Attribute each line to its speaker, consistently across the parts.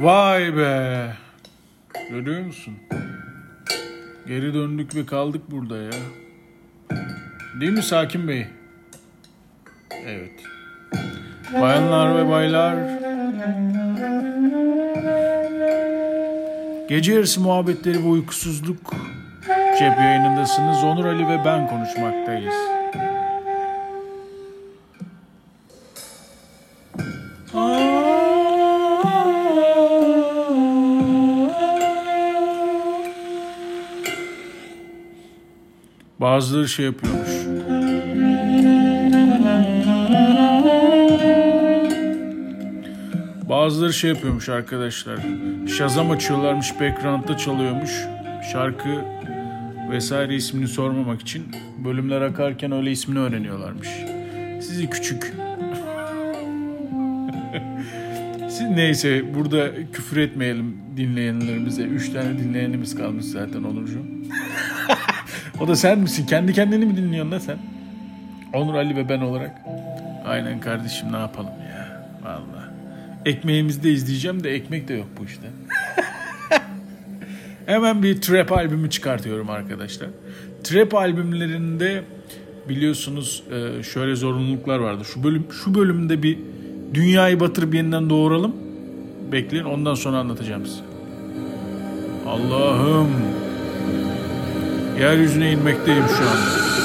Speaker 1: Vay be. Görüyor musun? Geri döndük ve kaldık burada ya. Değil mi Sakin Bey? Evet. Bayanlar ve baylar. Gece yarısı muhabbetleri ve uykusuzluk cep yayınındasınız. Onur Ali ve ben konuşmaktayız. Bazıları şey yapıyormuş. Bazıları şey yapıyormuş arkadaşlar. Shazam açıyorlarmış, background'da çalıyormuş. Şarkı vesaire ismini sormamak için bölümler akarken öyle ismini öğreniyorlarmış. Sizi küçük. Siz neyse burada küfür etmeyelim dinleyenlerimize. Üç tane dinleyenimiz kalmış zaten Onurcuğum. O da sen misin? Kendi kendini mi dinliyorsun da sen? Onur Ali ve ben olarak. Aynen kardeşim ne yapalım ya. Vallahi. Ekmeğimizde izleyeceğim de ekmek de yok bu işte. Hemen bir trap albümü çıkartıyorum arkadaşlar. Trap albümlerinde biliyorsunuz e, şöyle zorunluluklar vardı. Şu bölüm şu bölümde bir dünyayı batırıp yeniden doğuralım. Bekleyin ondan sonra anlatacağım size. Allah'ım. Yeryüzüne inmekteyim şu anda.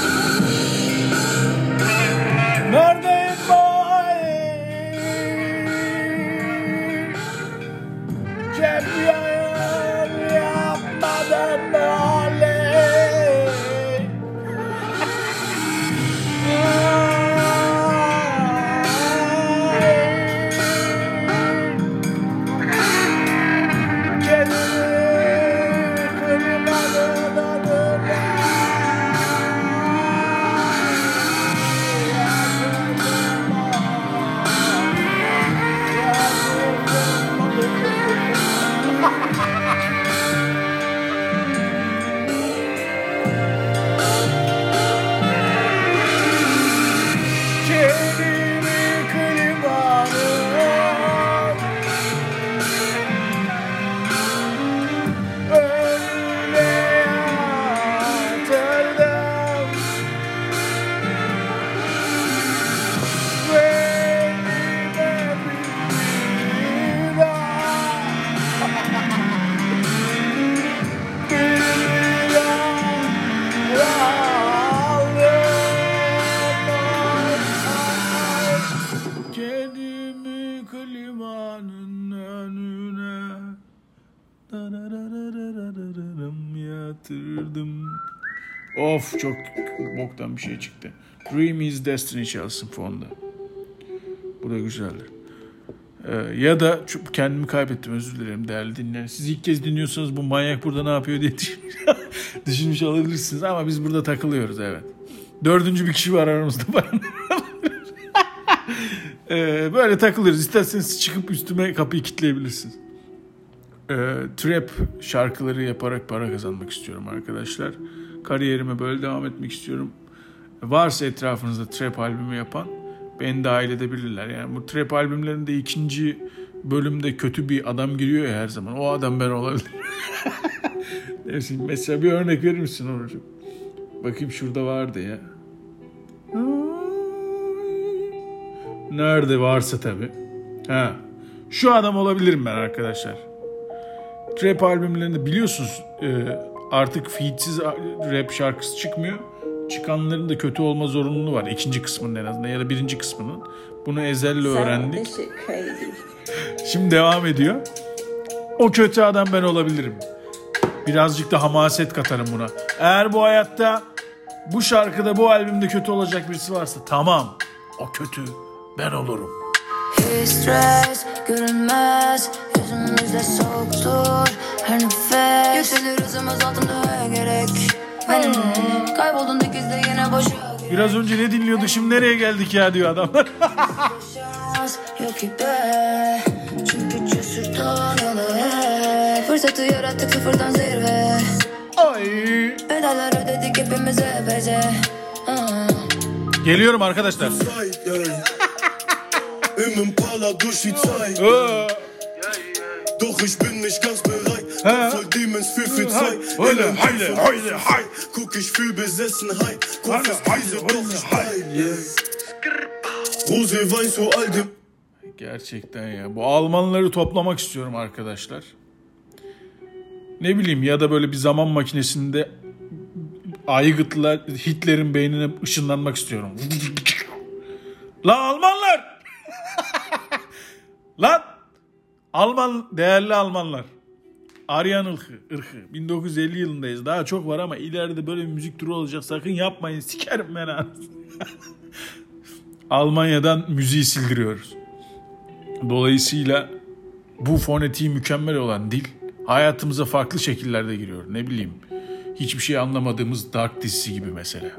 Speaker 1: Of çok boktan bir şey çıktı. Dream is Destiny çalsın fonda. Bu da güzeldir. Ee, ya da kendimi kaybettim özür dilerim değerli dinleyen. Siz ilk kez dinliyorsanız bu manyak burada ne yapıyor diye düşünmüş, düşünmüş olabilirsiniz ama biz burada takılıyoruz evet. Dördüncü bir kişi var aramızda. Ee, böyle takılıyoruz. İsterseniz çıkıp üstüme kapıyı kilitleyebilirsiniz. Ee, trap şarkıları yaparak para kazanmak istiyorum arkadaşlar. Kariyerime böyle devam etmek istiyorum. Varsa etrafınızda trap albümü yapan beni dahil edebilirler. Yani bu trap albümlerinde ikinci bölümde kötü bir adam giriyor ya her zaman. O adam ben olabilirim. Neyse, Mesela bir örnek verir misin Onurcuğum? Bakayım şurada vardı ya. Nerede varsa tabii. Ha. Şu adam olabilirim ben arkadaşlar. Trap albümlerinde biliyorsunuz e, artık feedsiz rap şarkısı çıkmıyor. Çıkanların da kötü olma zorunluluğu var. İkinci kısmının en azından ya da birinci kısmının. Bunu Ezel'le öğrendik. Şimdi devam ediyor. O kötü adam ben olabilirim. Birazcık da hamaset katarım buna. Eğer bu hayatta bu şarkıda bu albümde kötü olacak birisi varsa tamam. O kötü ben olurum.
Speaker 2: Hiç stres görünmez Yüzümüzde soğuktur her nefes Yükselir hızımız altında gerek Benim kayboldun dikizde yine boşa
Speaker 1: Biraz önce ne dinliyorduk şimdi nereye geldik ya diyor
Speaker 2: şans yok ki be Çünkü cesurdan Fırsatı yarattık sıfırdan zirve
Speaker 1: Ay.
Speaker 2: Bedeller ödedik hepimiz epeyce Ah.
Speaker 1: Geliyorum arkadaşlar.
Speaker 3: Im Impala durch die Zeit.
Speaker 4: Doch ich bin nicht ganz bereit.
Speaker 1: Ha.
Speaker 4: Voll Demons für
Speaker 1: Ha.
Speaker 4: zwei.
Speaker 1: Heule,
Speaker 4: einem
Speaker 1: heule, hei.
Speaker 4: Guck ich für Besessenheit. İst Krise,
Speaker 1: heule,
Speaker 4: doch ich. Rose Wein zu all dem
Speaker 1: Gerçekten ya. Bu Almanları toplamak istiyorum arkadaşlar. Ne bileyim ya da böyle bir zaman makinesinde aygıtlar Hitler'in beynine ışınlanmak istiyorum. La Almanlar! Lan! Alman, değerli Almanlar. Aryan ırkı, ırkı. 1950 yılındayız. Daha çok var ama ileride böyle bir müzik türü olacak. Sakın yapmayın. Sikerim ben. Almanya'dan müziği sildiriyoruz. Dolayısıyla bu fonetiği mükemmel olan dil hayatımıza farklı şekillerde giriyor. Ne bileyim hiçbir şey anlamadığımız Dark dizisi gibi mesela.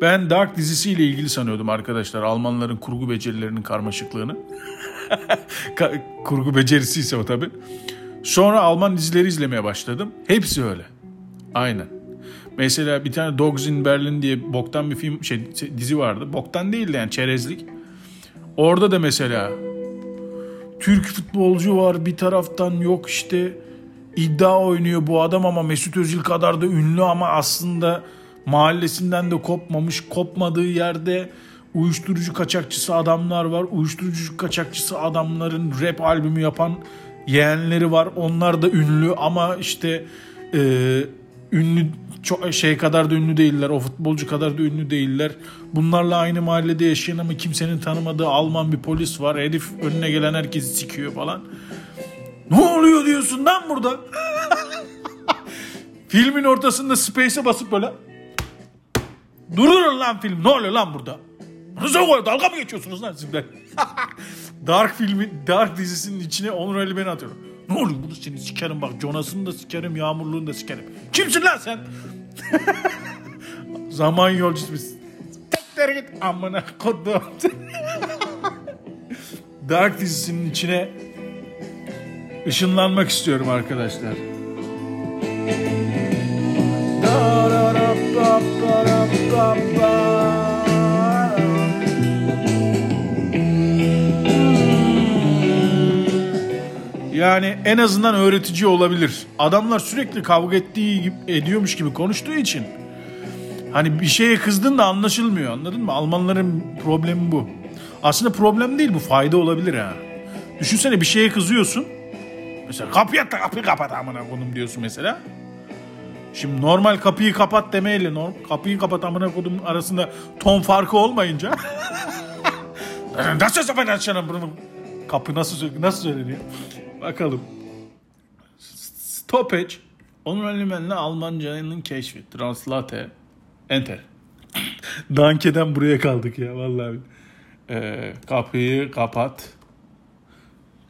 Speaker 1: Ben Dark dizisiyle ilgili sanıyordum arkadaşlar Almanların kurgu becerilerinin karmaşıklığını. Ka- kurgu becerisi ise o tabii. Sonra Alman dizileri izlemeye başladım. Hepsi öyle. Aynen. Mesela bir tane Dogs in Berlin diye boktan bir film şey dizi vardı. Boktan değildi yani çerezlik. Orada da mesela Türk futbolcu var bir taraftan yok işte iddia oynuyor bu adam ama Mesut Özil kadar da ünlü ama aslında mahallesinden de kopmamış. Kopmadığı yerde uyuşturucu kaçakçısı adamlar var. Uyuşturucu kaçakçısı adamların rap albümü yapan yeğenleri var. Onlar da ünlü ama işte e, ünlü çok şey kadar da ünlü değiller. O futbolcu kadar da ünlü değiller. Bunlarla aynı mahallede yaşayan ama kimsenin tanımadığı Alman bir polis var. Herif önüne gelen herkesi sikiyor falan. Ne oluyor diyorsun lan burada? Filmin ortasında Space'e basıp böyle Durur lan film. Ne oluyor lan burada? Nasıl oluyor? Dalga mı geçiyorsunuz lan sizler? Dark filmi, Dark dizisinin içine Onur Ali beni atıyor. Ne oluyor bunu seni sikerim bak. Jonas'ını da sikerim, Yağmurluğunu da sikerim. Kimsin lan sen? Zaman yolcusu biz. Tekrar git amına kodum. Dark dizisinin içine ışınlanmak istiyorum arkadaşlar. Yani en azından öğretici olabilir. Adamlar sürekli kavga ettiği ediyormuş gibi konuştuğu için hani bir şeye kızdın da anlaşılmıyor anladın mı? Almanların problemi bu. Aslında problem değil bu fayda olabilir ha. Düşünsene bir şeye kızıyorsun. Mesela kapıyı at da kapıyı kapat amına kodum diyorsun mesela. Şimdi normal kapıyı kapat demeyle norm, kapıyı kapat amına kodum arasında ton farkı olmayınca nasıl yapacaksın bunu? Kapı nasıl nasıl söyleniyor? Bakalım. Stoppage. Onun önlemenle Almancanın keşfi. Translate. Enter. Danke'den buraya kaldık ya vallahi. Ee, kapıyı kapat.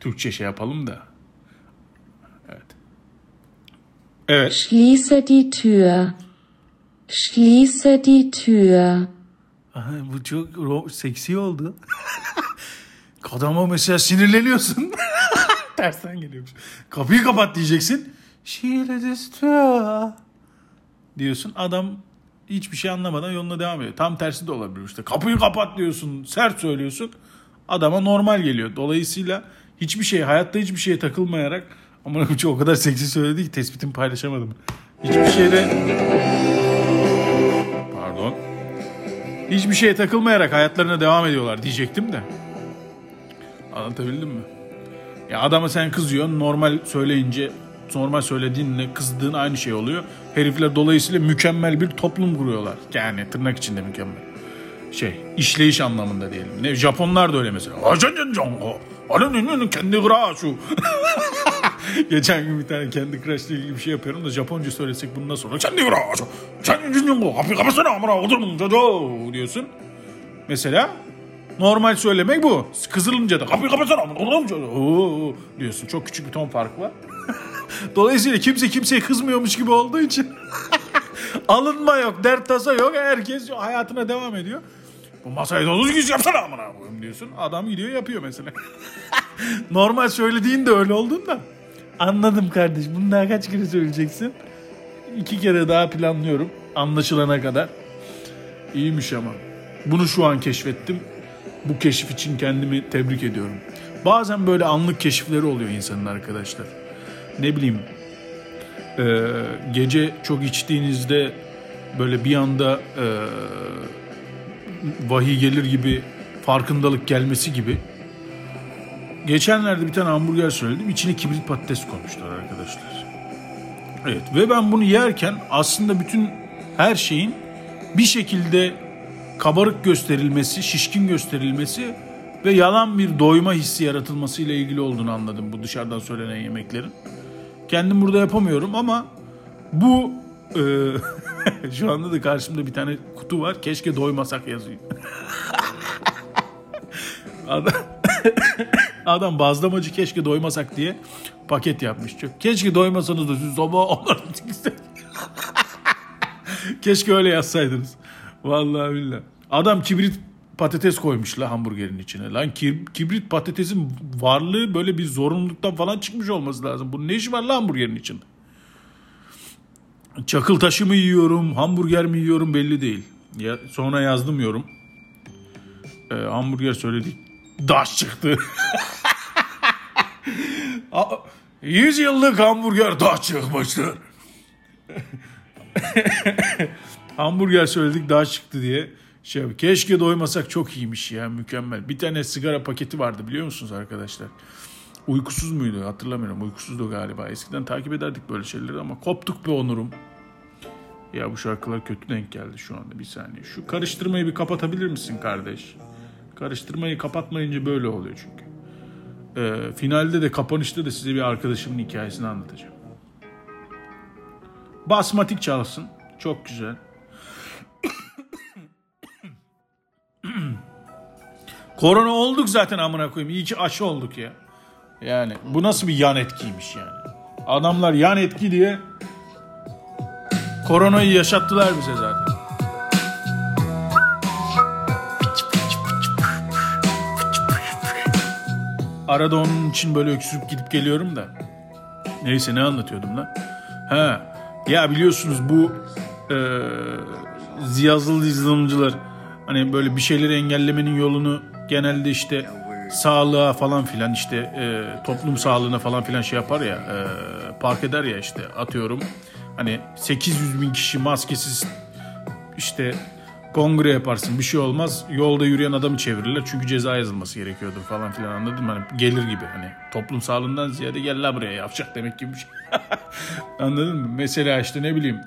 Speaker 1: Türkçe şey yapalım da. Evet. Evet.
Speaker 3: Schließe die Tür. Schließe die Tür.
Speaker 1: Aha, bu çok seksi oldu. Adama mesela sinirleniyorsun. Tersten geliyormuş. Kapıyı kapat diyeceksin. Şiile. Diyorsun adam hiçbir şey anlamadan yoluna devam ediyor. Tam tersi de olabilir işte. Kapıyı kapat diyorsun. Sert söylüyorsun. Adama normal geliyor. Dolayısıyla hiçbir şey hayatta hiçbir şeye takılmayarak ama o kadar seksi söyledi ki tespitimi paylaşamadım. Hiçbir şeyde pardon hiçbir şeye takılmayarak hayatlarına devam ediyorlar diyecektim de. Anlatabildim mi? Ya adama sen kızıyorsun normal söyleyince normal söylediğinle kızdığın aynı şey oluyor. Herifler dolayısıyla mükemmel bir toplum kuruyorlar. Yani tırnak içinde mükemmel. Şey işleyiş anlamında diyelim. Ne Japonlar da öyle mesela. Kendi şu. Geçen gün bir tane kendi Crush'la ilgili bir şey yapıyorum da Japonca söylesek bunu nasıl olur? Kendi şu. Kendi Jongo. Kapıyı kapatsana amına oturun çocuğu diyorsun. Mesela Normal söylemek bu. Kızılınca da kapıyı kapatsana. Oo, diyorsun. Çok küçük bir ton fark var. Dolayısıyla kimse kimseye kızmıyormuş gibi olduğu için alınma yok, dert tasa yok. Herkes hayatına devam ediyor. Bu masayı da düzgün yapsana amına koyayım diyorsun. Adam gidiyor yapıyor mesela. Normal söylediğin de öyle oldun da. Anladım kardeş. Bunu daha kaç kere söyleyeceksin? İki kere daha planlıyorum. Anlaşılana kadar. İyiymiş ama. Bunu şu an keşfettim. Bu keşif için kendimi tebrik ediyorum. Bazen böyle anlık keşifleri oluyor insanın arkadaşlar. Ne bileyim e, gece çok içtiğinizde böyle bir anda e, vahiy gelir gibi farkındalık gelmesi gibi. Geçenlerde bir tane hamburger söyledim. İçine kibrit patates koymuşlar arkadaşlar. Evet ve ben bunu yerken aslında bütün her şeyin bir şekilde kabarık gösterilmesi, şişkin gösterilmesi ve yalan bir doyma hissi yaratılması ile ilgili olduğunu anladım bu dışarıdan söylenen yemeklerin. Kendim burada yapamıyorum ama bu e, şu anda da karşımda bir tane kutu var. Keşke doymasak yazıyor. Adam, adam bazlamacı keşke doymasak diye paket yapmış. Çok. Keşke doymasanız da siz sabah olarak Keşke öyle yazsaydınız. Vallahi billahi. Adam kibrit patates koymuş la hamburgerin içine. Lan kib- kibrit patatesin varlığı böyle bir zorunluluktan falan çıkmış olması lazım. Bunun ne işi var la hamburgerin içinde? Çakıl taşı mı yiyorum, hamburger mi yiyorum belli değil. Ya, sonra yazdım yorum. Ee, hamburger söyledik. Daş çıktı. 100 yıllık hamburger daş çıkmıştır. hamburger söyledik daha çıktı diye. Şey, keşke doymasak çok iyiymiş ya mükemmel. Bir tane sigara paketi vardı biliyor musunuz arkadaşlar? Uykusuz muydu hatırlamıyorum. Uykusuzdu galiba. Eskiden takip ederdik böyle şeyleri ama koptuk be onurum. Ya bu şarkılar kötü denk geldi şu anda bir saniye. Şu karıştırmayı bir kapatabilir misin kardeş? Karıştırmayı kapatmayınca böyle oluyor çünkü. Ee, finalde de kapanışta da size bir arkadaşımın hikayesini anlatacağım. Basmatik çalsın. Çok güzel. Korona olduk zaten amına koyayım. İyi ki aşı olduk ya. Yani bu nasıl bir yan etkiymiş yani. Adamlar yan etki diye koronayı yaşattılar bize zaten. Arada onun için böyle öksürüp gidip geliyorum da. Neyse ne anlatıyordum lan? Ha, ya biliyorsunuz bu e, yazılı yazılımcılar hani böyle bir şeyleri engellemenin yolunu genelde işte sağlığa falan filan işte e, toplum sağlığına falan filan şey yapar ya e, park eder ya işte atıyorum hani 800 bin kişi maskesiz işte kongre yaparsın bir şey olmaz yolda yürüyen adamı çevirirler çünkü ceza yazılması gerekiyordur falan filan anladın mı? Hani gelir gibi hani toplum sağlığından ziyade gel la buraya yapacak demek gibi bir şey. anladın mı? Mesela işte ne bileyim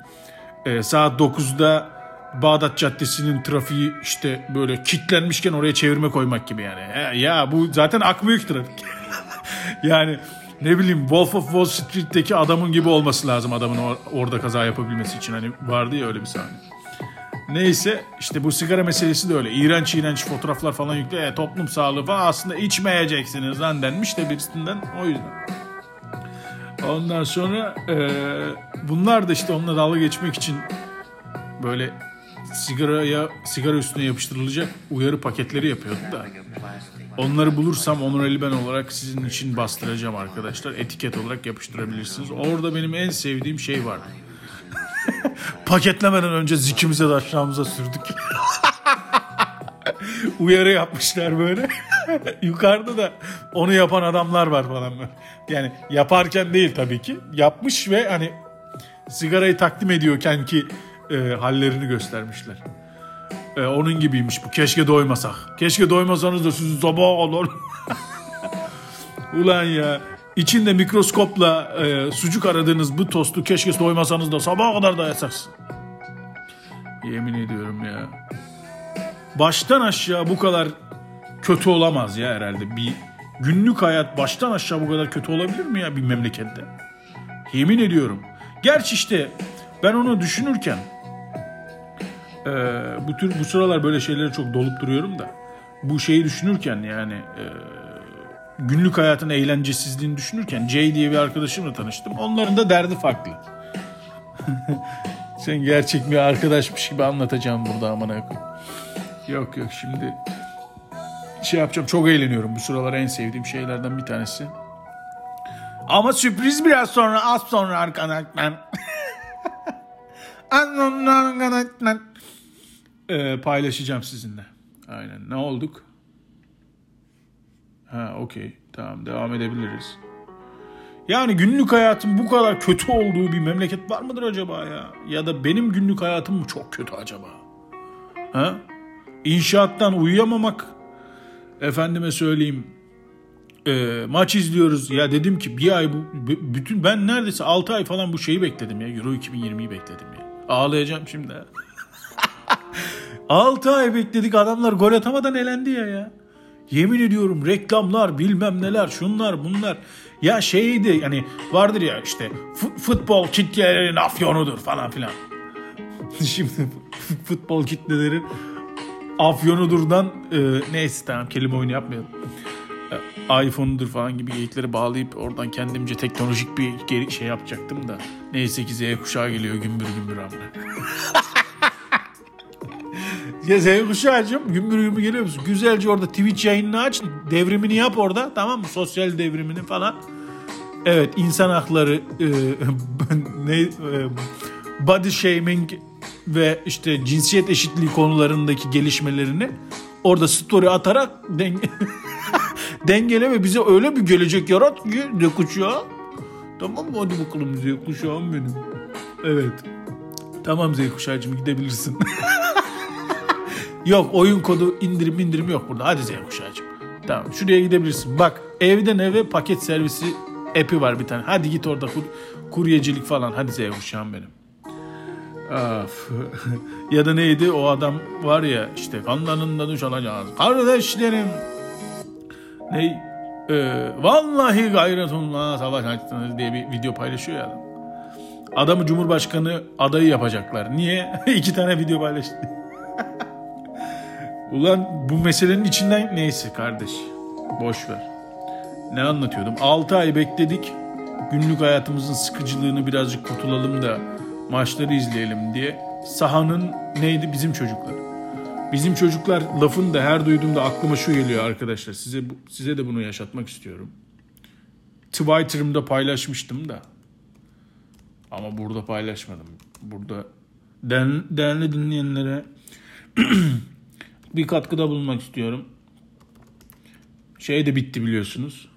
Speaker 1: e, saat 9'da Bağdat Caddesi'nin trafiği işte böyle kilitlenmişken oraya çevirme koymak gibi yani. Ya, ya bu zaten akmıyor ki trafik. yani ne bileyim Wolf of Wall Street'teki adamın gibi olması lazım adamın or- orada kaza yapabilmesi için. Hani vardı ya öyle bir sahne. Neyse işte bu sigara meselesi de öyle. İğrenç iğrenç fotoğraflar falan yükle. E, toplum sağlığı falan aslında içmeyeceksiniz lan denmiş de birisinden o yüzden. Ondan sonra e, bunlar da işte onunla dalga geçmek için böyle sigaraya sigara üstüne yapıştırılacak uyarı paketleri yapıyordu da. Onları bulursam Onur Ali ben olarak sizin için bastıracağım arkadaşlar. Etiket olarak yapıştırabilirsiniz. Orada benim en sevdiğim şey var. Paketlemeden önce zikimize de aşağımıza sürdük. Uyarı yapmışlar böyle. Yukarıda da onu yapan adamlar var falan böyle. Yani yaparken değil tabii ki. Yapmış ve hani sigarayı takdim ediyorken ki e, hallerini göstermişler. E, onun gibiymiş bu. Keşke doymasak. Keşke doymasanız da sizi sabah olur. Ulan ya. İçinde mikroskopla e, sucuk aradığınız bu tostu keşke doymasanız da sabaha kadar da yasaksın. Yemin ediyorum ya. Baştan aşağı bu kadar kötü olamaz ya herhalde. Bir günlük hayat baştan aşağı bu kadar kötü olabilir mi ya bir memlekette? Yemin ediyorum. Gerçi işte ben onu düşünürken e, bu tür bu sıralar böyle şeylere çok dolup duruyorum da bu şeyi düşünürken yani e, günlük hayatın eğlencesizliğini düşünürken Jay diye bir arkadaşımla tanıştım. Onların da derdi farklı. Sen gerçek bir arkadaşmış gibi anlatacağım burada amına koyayım. Yok yok şimdi şey yapacağım çok eğleniyorum bu sıralar en sevdiğim şeylerden bir tanesi. Ama sürpriz biraz sonra az sonra arkadaşlar. Ee, paylaşacağım sizinle. Aynen ne olduk? Ha okey. Tamam devam edebiliriz. Yani günlük hayatın bu kadar kötü olduğu bir memleket var mıdır acaba ya? Ya da benim günlük hayatım mı çok kötü acaba? Ha? İnşaattan uyuyamamak. Efendime söyleyeyim. e, maç izliyoruz. Ya dedim ki bir ay bu bütün ben neredeyse 6 ay falan bu şeyi bekledim ya. Euro 2020'yi bekledim ya. Ağlayacağım şimdi. 6 ay bekledik adamlar gol atamadan elendi ya ya. Yemin ediyorum reklamlar bilmem neler şunlar bunlar. Ya şeydi yani vardır ya işte fu- futbol kitlelerin afyonudur falan filan. Şimdi futbol kitleleri afyonudurdan e, neyse tamam kelime oyunu yapmayalım. E, iPhone'udur falan gibi geyikleri bağlayıp oradan kendimce teknolojik bir şey yapacaktım da. Neyse ki Z kuşağı geliyor gümbür gümbür amına. Ya Z kuşağıcım gümbür gümbür geliyor musun? Güzelce orada Twitch yayınını aç. Devrimini yap orada tamam mı? Sosyal devrimini falan. Evet insan hakları e, ne e, body shaming ve işte cinsiyet eşitliği konularındaki gelişmelerini orada story atarak denge dengele ve bize öyle bir gelecek yarat ki Z kuşağı. Tamam mı? Hadi bakalım Z kuşağım benim. Evet. Tamam Z kuşağıcım gidebilirsin. Yok oyun kodu indirim indirim yok burada. Hadi Z kuşağıcım. Tamam şuraya gidebilirsin. Bak evden eve paket servisi app'i var bir tane. Hadi git orada kur, kuryecilik falan. Hadi Z kuşağım benim. Of. ya da neydi o adam var ya işte kanlarında duş alacağız. Kardeşlerim. Ne? Ee, vallahi gayretunla savaş açtınız diye bir video paylaşıyor ya adam. Adamı Cumhurbaşkanı adayı yapacaklar. Niye? İki tane video paylaştı. Ulan bu meselenin içinden neyse kardeş. Boş ver. Ne anlatıyordum? 6 ay bekledik. Günlük hayatımızın sıkıcılığını birazcık kurtulalım da maçları izleyelim diye. Sahanın neydi? Bizim çocuklar. Bizim çocuklar lafını da her duyduğumda aklıma şu geliyor arkadaşlar. Size size de bunu yaşatmak istiyorum. Twitter'ımda paylaşmıştım da. Ama burada paylaşmadım. Burada den, değerli dinleyenlere bir katkıda bulunmak istiyorum. Şey de bitti biliyorsunuz.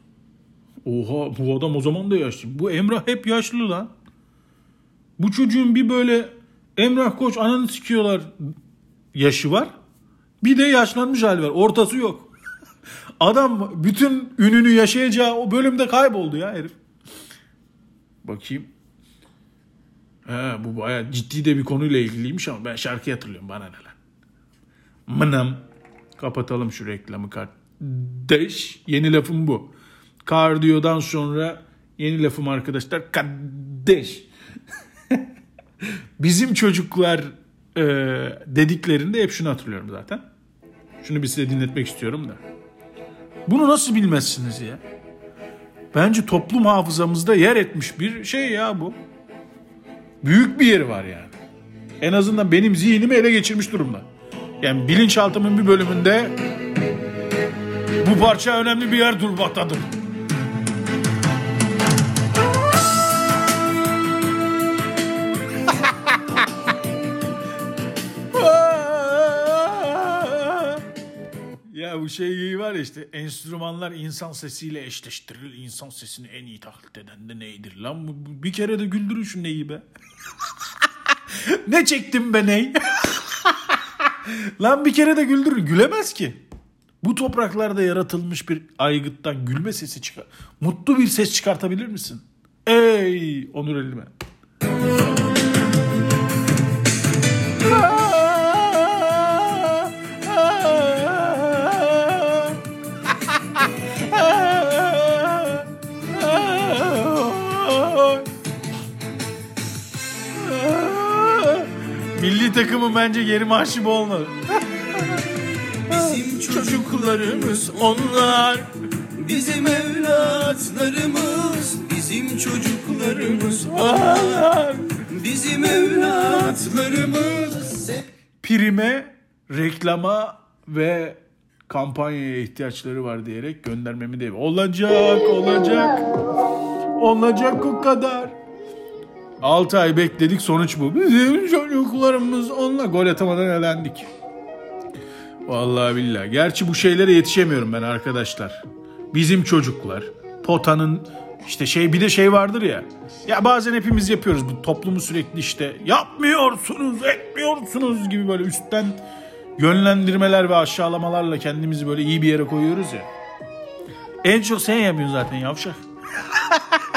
Speaker 1: Oha bu adam o zaman da yaşlı. Bu Emrah hep yaşlı lan. Bu çocuğun bir böyle Emrah Koç ananı sikiyorlar yaşı var. Bir de yaşlanmış hali var. Ortası yok. Adam bütün ününü yaşayacağı o bölümde kayboldu ya herif. Bakayım. He, bu bayağı ciddi de bir konuyla ilgiliymiş ama ben şarkıyı hatırlıyorum bana ne lan. Mınam. Kapatalım şu reklamı kardeş. Yeni lafım bu. Kardiyodan sonra yeni lafım arkadaşlar kardeş. Bizim çocuklar e, dediklerinde hep şunu hatırlıyorum zaten. Şunu bir size dinletmek istiyorum da. Bunu nasıl bilmezsiniz ya? Bence toplum hafızamızda yer etmiş bir şey ya bu. Büyük bir yeri var yani. En azından benim zihnimi ele geçirmiş durumda. Yani bilinçaltımın bir bölümünde bu parça önemli bir yer durmaktadır. Bu şey var işte enstrümanlar insan sesiyle eşleştirilir. İnsan sesini en iyi taklit eden de neydir lan? Bu- Bir kere de güldürün şu neyi be. ne çektim be ney? lan bir kere de güldürün. Gülemez ki. Bu topraklarda yaratılmış bir aygıttan gülme sesi çıkar. Mutlu bir ses çıkartabilir misin? Ey Onur Elime. Milli takımın bence yeri marşı bu olmalı.
Speaker 4: Bizim çocuklarımız onlar Bizim evlatlarımız Bizim çocuklarımız onlar Bizim evlatlarımız
Speaker 1: Prime, reklama ve kampanyaya ihtiyaçları var diyerek göndermemi de olacak, olacak. Olacak o kadar. 6 ay bekledik sonuç bu. Bizim çocuklarımız onunla gol atamadan elendik. Vallahi billahi. Gerçi bu şeylere yetişemiyorum ben arkadaşlar. bizim çocuklar, potanın işte şey bir de şey vardır ya. Ya bazen hepimiz yapıyoruz bu toplumu sürekli işte yapmıyorsunuz, etmiyorsunuz gibi böyle üstten yönlendirmeler ve aşağılamalarla kendimizi böyle iyi bir yere koyuyoruz ya. En çok sen yapıyorsun zaten yavşak.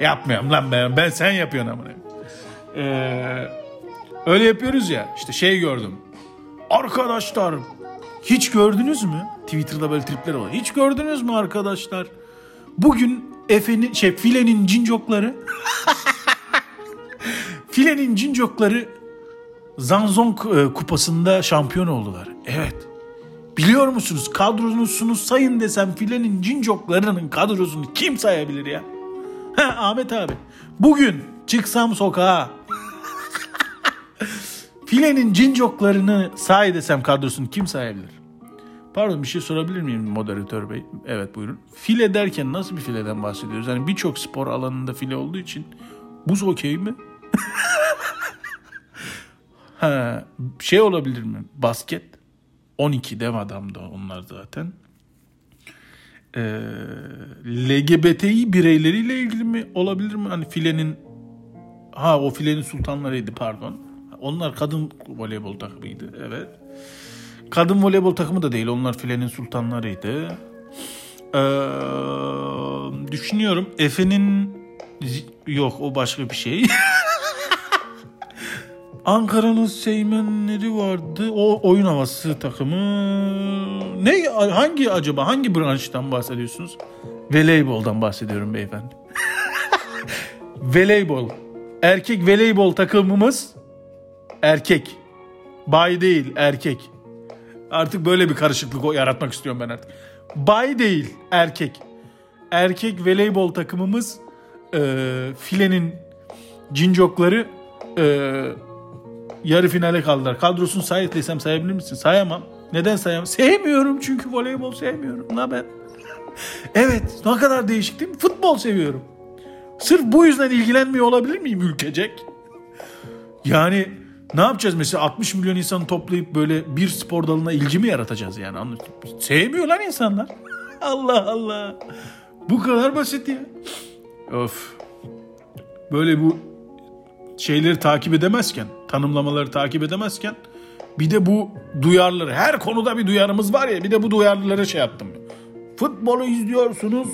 Speaker 1: Yapmıyorum lan ben. Ben sen yapıyorsun amına. Ee, öyle yapıyoruz ya. İşte şey gördüm. Arkadaşlar hiç gördünüz mü? Twitter'da böyle tripler oluyor. Hiç gördünüz mü arkadaşlar? Bugün Efe'nin şey filenin cincokları filenin cincokları Zanzong e, kupasında şampiyon oldular. Evet. Biliyor musunuz kadrosunu sayın desem filenin cincoklarının kadrosunu kim sayabilir ya? Ahmet abi. Bugün çıksam sokağa filenin cincoklarını say desem kadrosunu kim sayabilir? Pardon bir şey sorabilir miyim moderatör bey? Evet buyurun. File derken nasıl bir fileden bahsediyoruz? Yani birçok spor alanında file olduğu için buz okey mi? ha, şey olabilir mi? Basket. 12 dev adam da onlar zaten. Ee, LGBTİ bireyleriyle ilgili mi olabilir mi? Hani filenin ha o filenin sultanlarıydı pardon. Onlar kadın voleybol takımıydı evet. Kadın voleybol takımı da değil onlar filenin sultanlarıydı. Ee, düşünüyorum Efe'nin yok o başka bir şey. Ankara'nın Seymenleri vardı. O oyun havası takımı. Ne hangi acaba hangi branştan bahsediyorsunuz? Voleyboldan bahsediyorum beyefendi. voleybol. Erkek voleybol takımımız erkek. Bay değil erkek. Artık böyle bir karışıklık yaratmak istiyorum ben artık. Bay değil erkek. Erkek voleybol takımımız e, filenin cincokları e, yarı finale kaldılar. Kadrosunu say desem sayabilir misin? Sayamam. Neden sayamam? Sevmiyorum çünkü voleybol sevmiyorum. Ne ben? evet ne kadar değişik değil mi? Futbol seviyorum. Sırf bu yüzden ilgilenmiyor olabilir miyim ülkecek? Yani ne yapacağız mesela 60 milyon insanı toplayıp böyle bir spor dalına ilgi mi yaratacağız yani? Sevmiyor lan insanlar. Allah Allah. Bu kadar basit ya. Of. Böyle bu şeyleri takip edemezken, tanımlamaları takip edemezken bir de bu duyarları, her konuda bir duyarımız var ya bir de bu duyarlılara şey yaptım. Futbolu izliyorsunuz.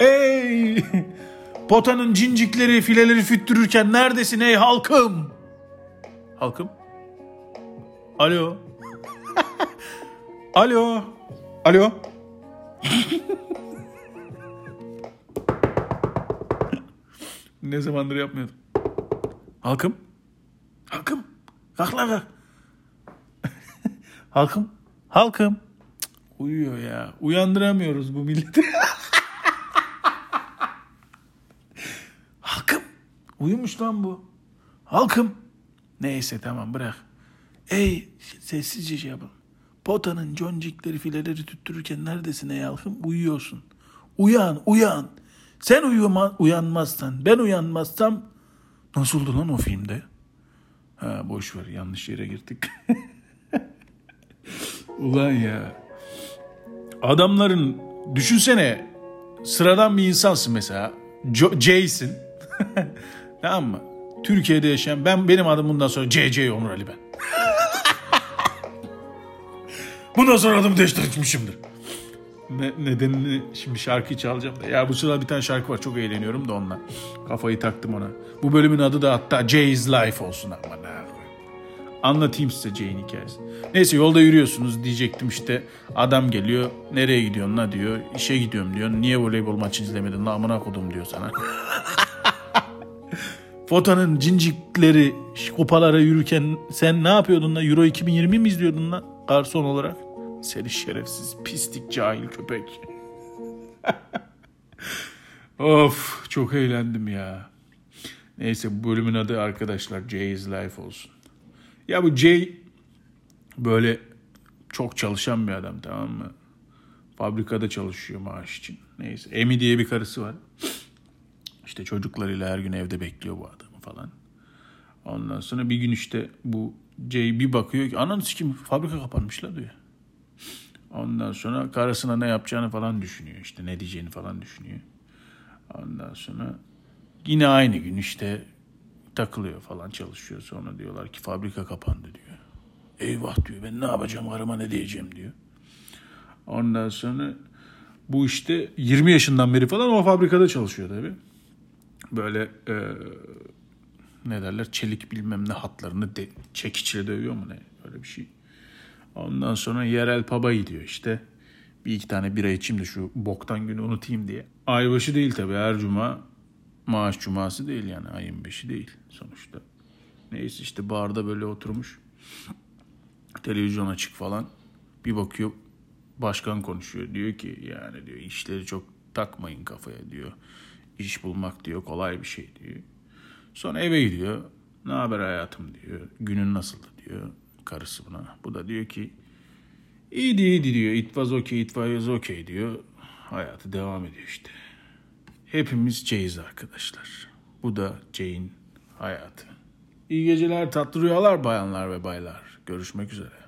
Speaker 1: Ey! Potanın cincikleri, fileleri füttürürken neredesin ey halkım? Halkım? Alo? Alo? Alo? ne zamandır yapmıyordum. Halkım? Halkım? Kalk lan kalk. halkım? Halkım? Cık, uyuyor ya. Uyandıramıyoruz bu milleti. halkım? Uyumuş lan bu. Halkım? Neyse tamam bırak. Ey sessizce şey yapalım. Potanın concikleri fileleri tüttürürken neredesin ey halkım? Uyuyorsun. Uyan uyan. Sen uyuma, uyanmazsan ben uyanmazsam Nasıldı lan o filmde? Ha boş ver yanlış yere girdik. Ulan ya. Adamların düşünsene sıradan bir insansın mesela. Jo- Jason. tamam mı? Türkiye'de yaşayan ben benim adım bundan sonra CC Onur Ali ben. bundan sonra adımı değiştirmişimdir. Ne, nedenini şimdi şarkıyı çalacağım da. Ya bu sırada bir tane şarkı var çok eğleniyorum da onunla. Kafayı taktım ona. Bu bölümün adı da hatta Jay's Life olsun ama ne Anlatayım size Jay'in hikayesi. Neyse yolda yürüyorsunuz diyecektim işte. Adam geliyor. Nereye gidiyorsun la diyor. İşe gidiyorum diyor. Niye voleybol maçı izlemedin la amına kodum diyor sana. Foto'nun cincikleri kupalara yürürken sen ne yapıyordun la? Euro 2020 mi izliyordun la? Garson olarak. Seni şerefsiz, pislik, cahil köpek. of çok eğlendim ya. Neyse bu bölümün adı arkadaşlar Jay's Life olsun. Ya bu Jay böyle çok çalışan bir adam tamam mı? Fabrikada çalışıyor maaş için. Neyse Emi diye bir karısı var. İşte çocuklarıyla her gün evde bekliyor bu adamı falan. Ondan sonra bir gün işte bu Jay bir bakıyor ki ananı sikim fabrika kapanmış la diyor. Ondan sonra karısına ne yapacağını falan düşünüyor. işte ne diyeceğini falan düşünüyor. Ondan sonra yine aynı gün işte takılıyor falan çalışıyor. Sonra diyorlar ki fabrika kapandı diyor. Eyvah diyor ben ne yapacağım karıma ne diyeceğim diyor. Ondan sonra bu işte 20 yaşından beri falan o fabrikada çalışıyor tabii. Böyle e, ne derler çelik bilmem ne hatlarını de, çekiçle dövüyor mu ne öyle bir şey. Ondan sonra yerel pub'a gidiyor işte. Bir iki tane bira içeyim de şu boktan günü unutayım diye. Aybaşı değil tabii her cuma maaş cuması değil yani ayın beşi değil sonuçta. Neyse işte barda böyle oturmuş. Televizyon açık falan. Bir bakıyor başkan konuşuyor. Diyor ki yani diyor işleri çok takmayın kafaya diyor. İş bulmak diyor kolay bir şey diyor. Sonra eve gidiyor. Ne haber hayatım diyor. Günün nasıldı diyor karısı buna. Bu da diyor ki iyiydi iyiydi diyor. It was okay, it was okay diyor. Hayatı devam ediyor işte. Hepimiz C'yiz arkadaşlar. Bu da C'in hayatı. İyi geceler, tatlı rüyalar bayanlar ve baylar. Görüşmek üzere.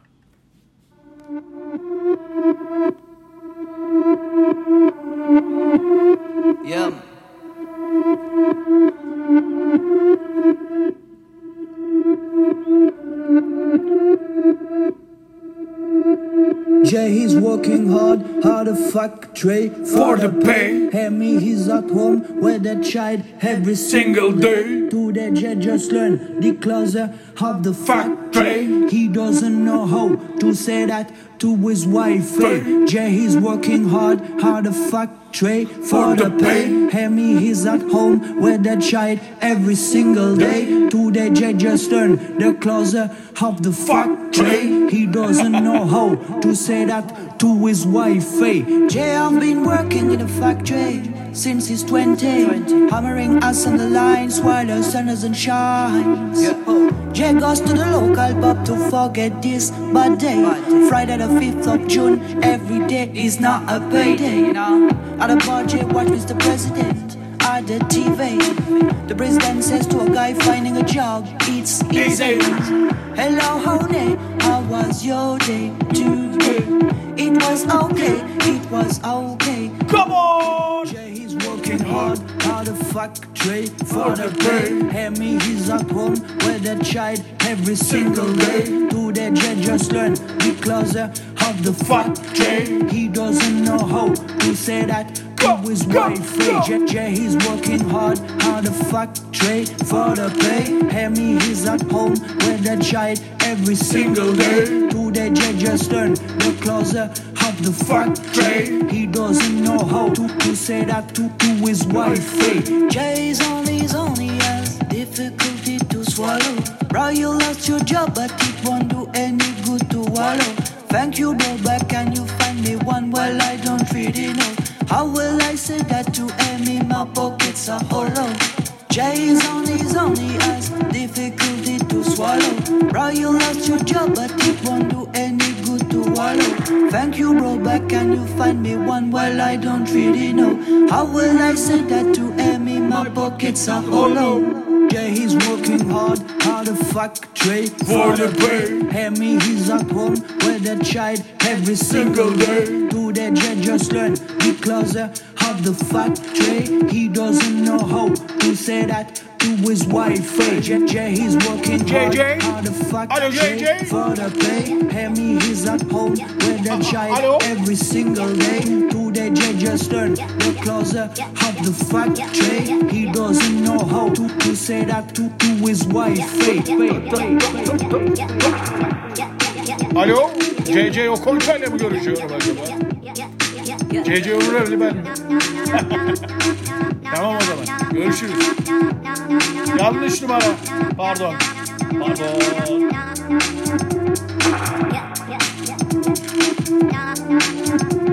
Speaker 5: Yeah. Hard, hard to fuck Trey
Speaker 1: For the pay.
Speaker 5: Hammy, he's at home with the child every single day. To the Jay, just learn the closer of the factory. He doesn't know how to say that to his wife. eh? Jay, he's working hard, hard to fuck Trey for the pay. Hammy, he's at home with the child every single day. Today, Jay just learn the closer of the factory. He doesn't know how to say that to his wife. Jay, I've been working in a factory since he's 20. Hammering us on the lines while the sun doesn't shine. Jay goes to the local pub to forget this bad day. Friday the 5th of June, every day is not a payday. You know? At a bar, Jay watch Mr. President at the TV. The president says to a guy finding a job, it's easy. Hello, honey, how was your day today? It was okay, it was okay.
Speaker 1: Come on!
Speaker 5: Jay, he's working hard, hard fuck Trey for the pay. Hammy, he's at home with the child every single day. To the Jay, just learn the closer uh, of the factory. He doesn't know how to say that to his wife. Jay, Jay, he's working hard, hard to fuck Trey for the pay. Hammy, he's at home with the child every single day. To the Jay, just learn the closer of the factory. He doesn't know how to, to say that to, to his wife. eh? Jay's on his own, he has difficulty to swallow. Bro, you lost your job, but it won't do any good to wallow. Thank you, but can you find me one? Well, I don't really know. How will I say that to Amy? My pockets are hollow. Jay's on his he has difficulty to swallow. Bro, you lost your job, but it won't do any good to wallow. Thank you, bro, but can you find me one? Well, I don't really know. How will I say that to Amy? My pockets are hollow. Yeah, he's working hard, hard fuck Trey for the pay. Hammy, he's at home with the child every single day. Do the Jay just learn the closer of the factory. He doesn't know how to say that to his wife. Jay, Jay, he's working
Speaker 1: JJ?
Speaker 5: hard
Speaker 1: Hello, JJ?
Speaker 5: for the pay. Hammy, he's at home with the child
Speaker 1: hello?
Speaker 5: every single day. Jay just learn the closer of the factory. He doesn't know how to, to say that to, to his wife. eh?
Speaker 1: Alo, CC Okonka'yla mı görüşüyorum acaba? CC Umurevli ben. tamam o zaman, görüşürüz. Yanlış numara, pardon. Pardon.
Speaker 6: Yeah, yeah, yeah.